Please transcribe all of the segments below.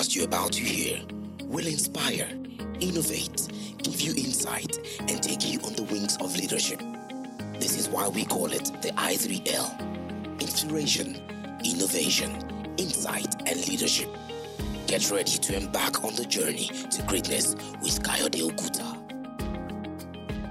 podcast you're about to hear will inspire, innovate, give you insight, and take you on the wings of leadership. This is why we call it the I3L Inspiration, Innovation, Insight, and Leadership. Get ready to embark on the journey to greatness with Kayode Okuta.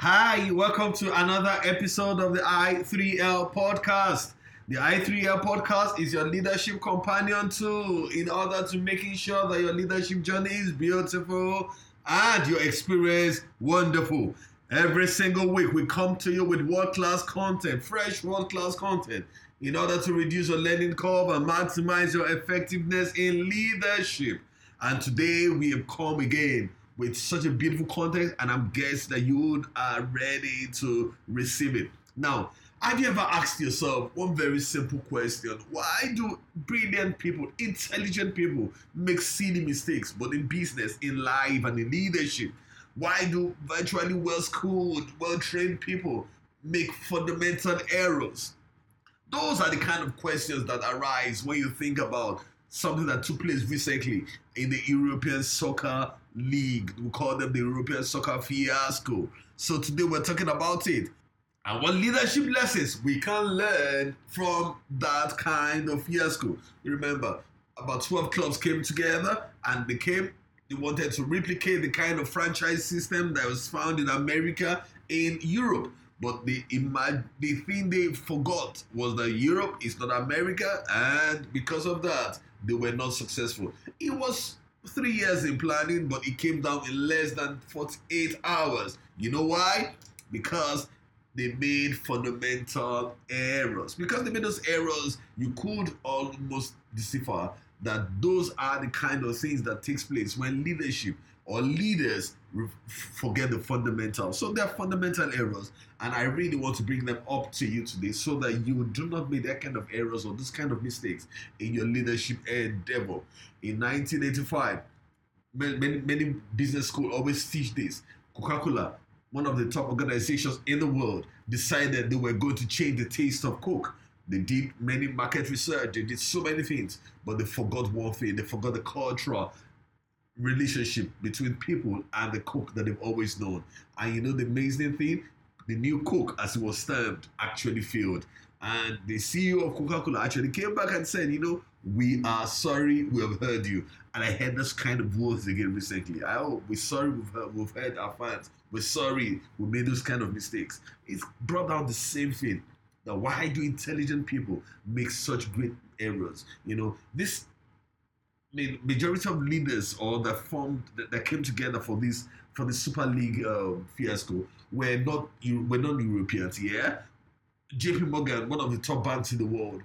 Hi, welcome to another episode of the I3L podcast. The I3L podcast is your leadership companion too, in order to making sure that your leadership journey is beautiful and your experience wonderful. Every single week, we come to you with world class content, fresh world class content, in order to reduce your learning curve and maximize your effectiveness in leadership. And today, we have come again with such a beautiful content, and I'm guessing that you are ready to receive it. Now, have you ever asked yourself one very simple question? Why do brilliant people, intelligent people make silly mistakes, but in business, in life, and in leadership? Why do virtually well schooled, well trained people make fundamental errors? Those are the kind of questions that arise when you think about something that took place recently in the European Soccer League. We call them the European Soccer Fiasco. So today we're talking about it and what leadership lessons we can learn from that kind of fiasco. Remember, about 12 clubs came together and they came, they wanted to replicate the kind of franchise system that was found in America in Europe. But the the thing they forgot was that Europe is not America, and because of that, they were not successful. It was three years in planning, but it came down in less than 48 hours. You know why? Because they made fundamental errors. Because they made those errors, you could almost decipher that those are the kind of things that takes place when leadership or leaders forget the fundamentals. So they're fundamental errors, and I really want to bring them up to you today so that you do not make that kind of errors or this kind of mistakes in your leadership endeavor. In 1985, many, many business schools always teach this. Coca-Cola one of the top organizations in the world, decided they were going to change the taste of Coke. They did many market research, they did so many things, but they forgot one thing. They forgot the cultural relationship between people and the Coke that they've always known. And you know the amazing thing? The new Coke, as it was termed, actually failed. And the CEO of Coca Cola actually came back and said, you know, we are sorry, we have heard you. And I heard this kind of words again recently. I oh, we're sorry, we've heard, we've heard our fans. We're sorry, we made those kind of mistakes. It's brought out the same thing. That why do intelligent people make such great errors? You know, this majority of leaders or that formed that, that came together for this for the Super League um, fiasco were not were not Europeans. Yeah, JP Morgan, one of the top banks in the world,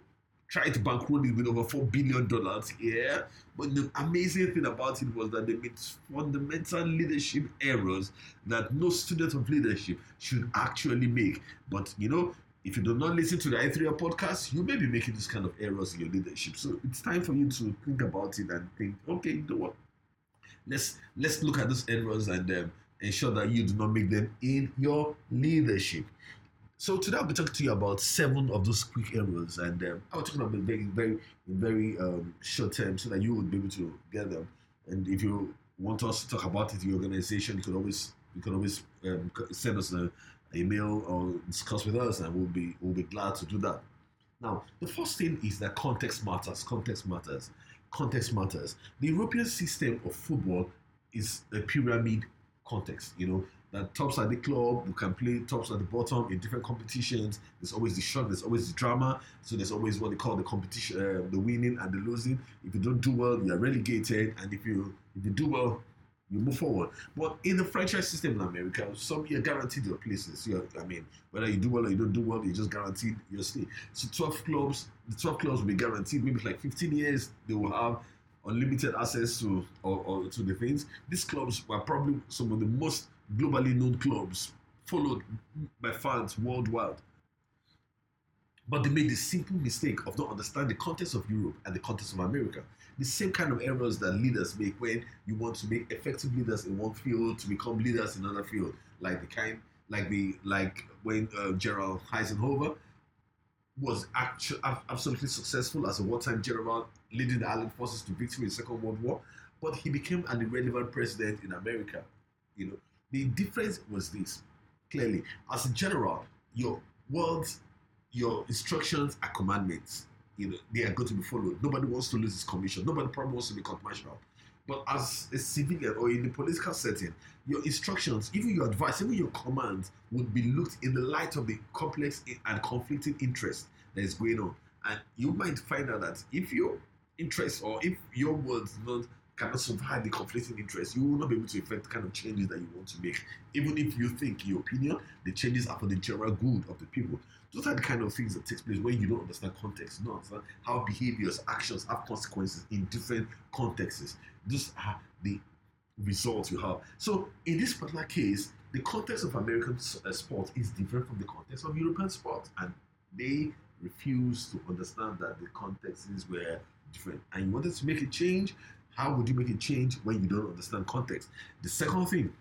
tried to bankroll it with over four billion dollars. Yeah, but the amazing thing about it was that they made fundamental leadership errors that no student of leadership should actually make. But you know, if you do not listen to the i3 podcast, you may be making this kind of errors in your leadership. So it's time for you to think about it and think, okay, you know what? Let's let's look at those errors and um, ensure that you do not make them in your leadership. So today I'll be talking to you about seven of those quick errors, and um, I'll talk about very, very, very um, short term so that you would be able to get them. And if you want us to talk about it your organization, you can always you can always um, send us an email or discuss with us, and we'll be we'll be glad to do that. Now, the first thing is that context matters. Context matters. Context matters. The European system of football is a pyramid context. You know, that tops at the club we can play tops at the bottom in different competitions. There's always the shock, there's always the drama. So there's always what they call the competition, uh, the winning and the losing. If you don't do well, you're relegated, and if you if you do well, you move forward. But in the franchise system in America, some you're guaranteed your places. You're, I mean, whether you do well or you don't do well, you're just guaranteed your stay. So 12 clubs, the 12 clubs will be guaranteed maybe like 15 years. They will have unlimited access to or, or to the things. These clubs were probably some of the most globally known clubs, followed by fans worldwide. But they made the simple mistake of not understanding the context of Europe and the context of America. The same kind of errors that leaders make when you want to make effective leaders in one field to become leaders in another field, like the kind, like the like when uh, Gerald Eisenhower was actually absolutely successful as a wartime general, leading the Allied forces to victory in the Second World War. but he became an irrelevant president in America. You know, the difference was this clearly. As a general, your words, your instructions are commandments. You know, they are going to be followed. Nobody wants to lose his commission. Nobody probably wants to be controversial. But as a civilian or in the political setting, your instructions, even your advice, even your commands would be looked in the light of the complex and conflicting interest that is going on. And you might find out that if your interest or if your words don't cannot survive the conflicting interest, you will not be able to effect the kind of changes that you want to make. Even if you think, in your opinion, the changes are for the general good of the people. Those are the kind of things that takes place when you don't understand context, not understand how behaviors, actions have consequences in different contexts. Those are the results you have. So in this particular case, the context of American uh, sport is different from the context of European sport, and they refuse to understand that the contexts were different. And you wanted to make a change. How would you make a change when you don't understand context? The second thing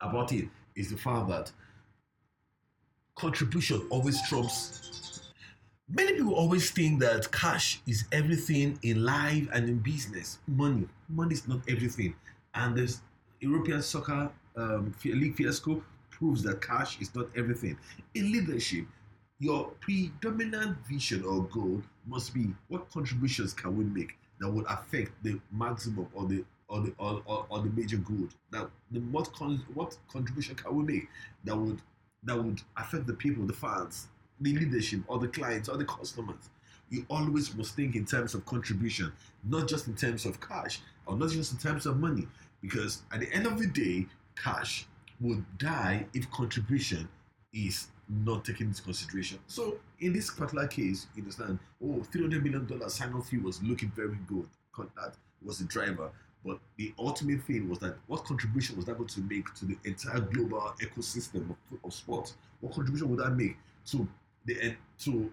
about it is the fact that contribution always trumps. Many people always think that cash is everything in life and in business. Money, money is not everything. And this European soccer um, league fiasco proves that cash is not everything. In leadership, your predominant vision or goal must be what contributions can we make that would affect the maximum or the or the or, or, or the major good. That the what con, what contribution can we make that would that would affect the people, the fans, the leadership, or the clients, or the customers. You always must think in terms of contribution, not just in terms of cash, or not just in terms of money. Because at the end of the day, cash would die if contribution is not taken into consideration. So in this particular case, you understand, oh, $300 million sign-on fee was looking very good. That was the driver. But the ultimate thing was that what contribution was that going to make to the entire global ecosystem of, of sports? What contribution would that make to the to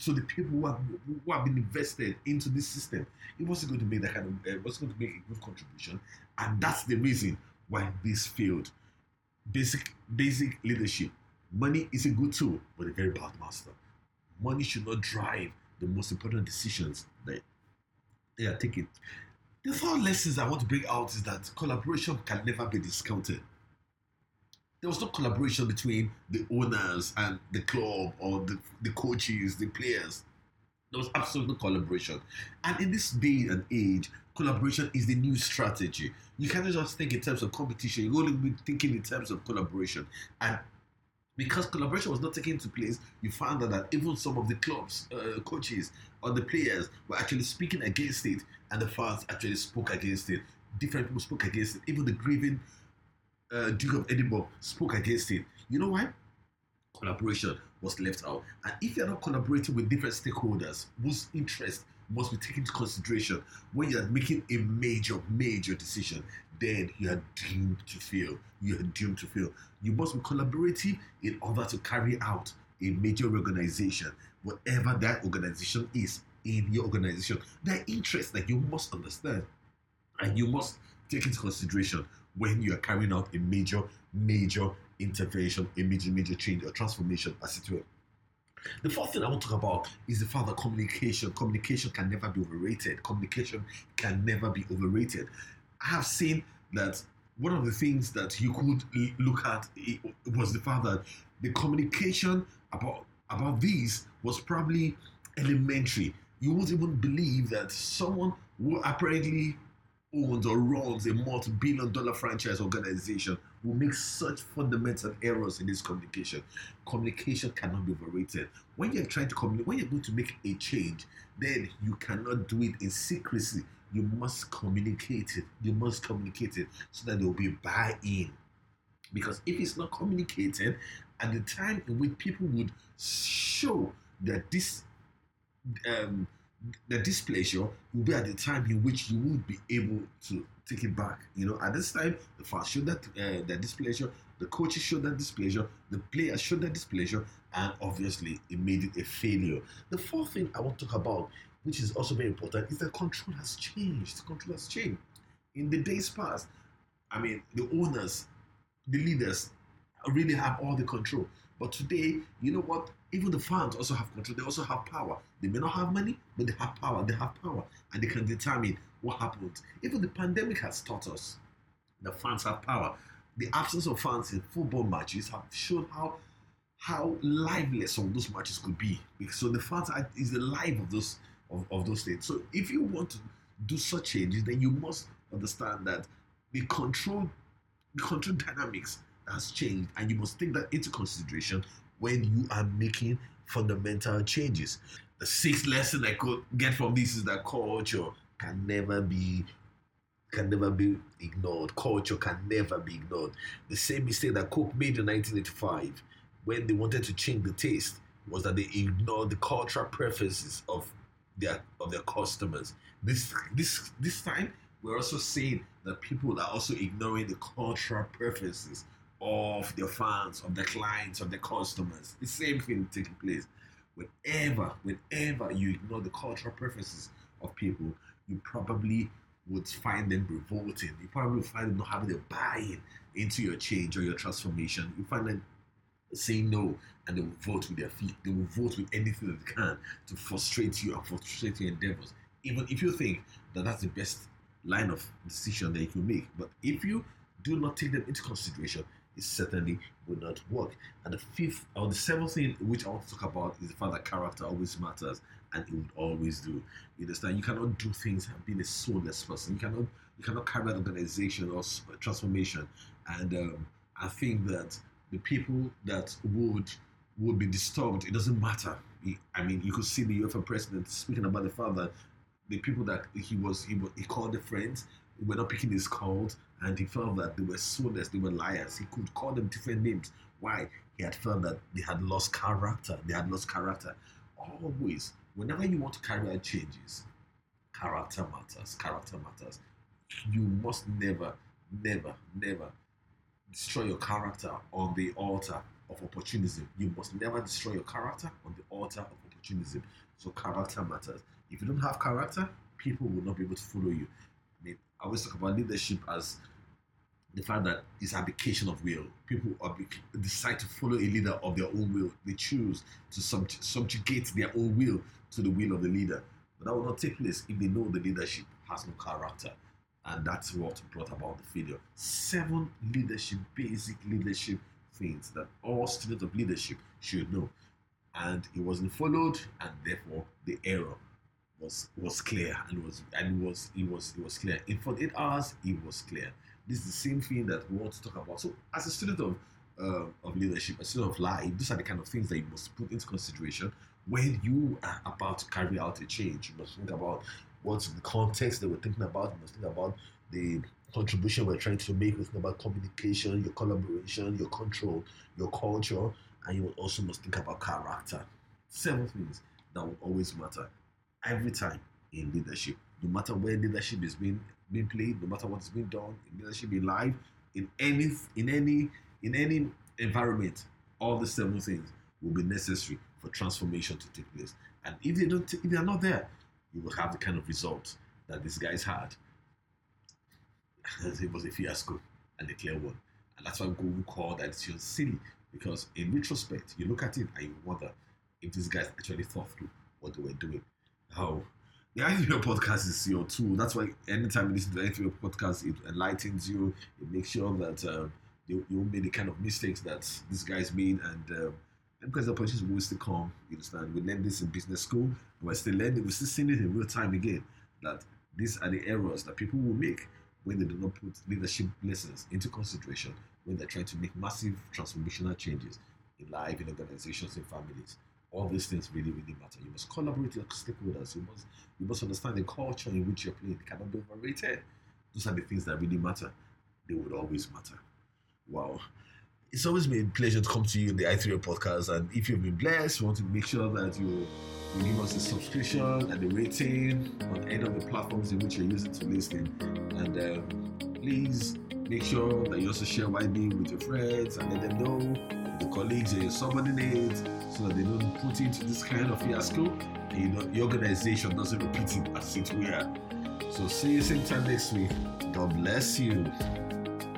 to the people who have, who have been invested into this system? It wasn't going to make that kind of uh, it wasn't going to make a good contribution, and that's the reason why this failed. Basic basic leadership. Money is a good tool, but a very bad master. Money should not drive the most important decisions that they are taking. The four lessons I want to bring out is that collaboration can never be discounted. There was no collaboration between the owners and the club or the, the coaches, the players. There was absolute no collaboration. And in this day and age, collaboration is the new strategy. You cannot just think in terms of competition, you only be thinking in terms of collaboration. And because collaboration was not taking into place, you found out that even some of the clubs, uh, coaches, or the players were actually speaking against it, and the fans actually spoke against it. Different people spoke against it. Even the grieving uh, Duke of Edinburgh spoke against it. You know why? Collaboration was left out. And if you're not collaborating with different stakeholders whose interest must be taken into consideration when you're making a major, major decision, then you are doomed to fail. You are doomed to fail. You must be collaborative in order to carry out a major organization, whatever that organization is in your organization. There are interests that you must understand and you must take into consideration when you are carrying out a major, major intervention, a major, major change or transformation as it were. The fourth thing I want to talk about is the fact that communication. Communication can never be overrated. Communication can never be overrated. I have seen that one of the things that you could look at was the fact that the communication about about these was probably elementary. You won't even believe that someone who apparently owns or runs a multi-billion dollar franchise organization will make such fundamental errors in this communication. Communication cannot be overrated. When you're trying to communicate, when you're going to make a change, then you cannot do it in secrecy. You must communicate it. You must communicate it so that there will be buy-in. Because if it's not communicated, at the time in which people would show that this um, the displeasure will be at the time in which you would be able to take it back. You know, at this time, the fans showed that uh, that displeasure, the coaches showed that displeasure, the players showed that displeasure, and obviously it made it a failure. The fourth thing I want to talk about, which is also very important, is that control has changed. Control has changed. In the days past, I mean, the owners, the leaders really have all the control. But today, you know what? Even the fans also have control. They also have power. They may not have money, but they have power. They have power, and they can determine what happens. Even the pandemic has taught us the fans have power. The absence of fans in football matches have shown how how lively some of those matches could be. So the fans are, is the life of those of, of those states. So if you want to do such changes, then you must understand that the control the control dynamics has changed, and you must take that into consideration when you are making fundamental changes. The sixth lesson I could get from this is that culture can never be can never be ignored. Culture can never be ignored. The same mistake that Coke made in 1985 when they wanted to change the taste was that they ignored the cultural preferences of their of their customers. This this this time we're also seeing that people are also ignoring the cultural preferences of their fans, of their clients, of their customers. The same thing taking place. Whenever, whenever you ignore the cultural preferences of people, you probably would find them revolting. You probably find them not having a buy-in into your change or your transformation. You find them saying no and they will vote with their feet. They will vote with anything that they can to frustrate you and frustrate your endeavors. Even if you think that that's the best line of decision that you can make. But if you do not take them into consideration, it certainly will not work. And the fifth or the seventh thing which I want to talk about is the fact that character always matters and it would always do. You understand? You cannot do things and being a soulless person. You cannot you cannot carry an organization or transformation. And um, I think that the people that would would be disturbed, it doesn't matter. I mean, you could see the UEFA president speaking about the fact that the people that he was he, he called the friends were not picking his calls, and he felt that they were soulless, they were liars. He could call them different names. Why? He had felt that they had lost character. They had lost character. Always, whenever you want to carry out changes, character matters. Character matters. You must never, never, never destroy your character on the altar of opportunism. You must never destroy your character on the altar of opportunism. So character matters. If you don't have character, people will not be able to follow you. I always talk about leadership as the fact that it's abdication of will. People decide to follow a leader of their own will. They choose to subjugate their own will to the will of the leader. But that will not take place if they know the leadership has no character. And that's what brought about the failure. Seven leadership, basic leadership things that all students of leadership should know. And it wasn't followed, and therefore the error was was clear and was and was it was it was clear. In 48 hours, it was clear. This is the same thing that we want to talk about. So, as a student of uh, of leadership, a student of life, these are the kind of things that you must put into consideration when you are about to carry out a change. You must think about what's the context that we're thinking about. You must think about the contribution we're trying to make. We think about communication, your collaboration, your control, your culture, and you also must think about character. Seven things that will always matter every time in leadership. No matter where leadership is being being played, no matter what is being done in leadership in life, in any in any in any environment, all the seven things will be necessary for transformation to take place. And if they don't, if they are not there, you will have the kind of results that these guys had. it was a fiasco and a clear one, and that's why Google called that decision silly because in retrospect, you look at it and you wonder if these guys actually thought through what they were doing how the IFBO podcast is your tool. That's why anytime you listen to the IFBO podcast, it enlightens you. It makes sure that um, you, you won't make the kind of mistakes that this guy's made. And, um, because the opportunities will still come, you understand? We learned this in business school, and we're still learning, we're still seeing it in real time again. That these are the errors that people will make when they do not put leadership lessons into consideration when they're trying to make massive transformational changes in life, in organizations, in families all these things really, really matter. You must collaborate with stakeholders. You must you must understand the culture in which you're playing. It cannot be overrated. Those are the things that really matter. They would always matter. Wow. It's always been a pleasure to come to you in the i3 podcast. And if you've been blessed, you want to make sure that you, you give us a subscription and a rating on any of the platforms in which you're using to listen. And um, please make sure that you also share widely with your friends and let them know your colleagues and your subordinates so that they don't put into this kind of fiasco and you know, your organization doesn't repeat it as it were. So see you same time next week. God bless you.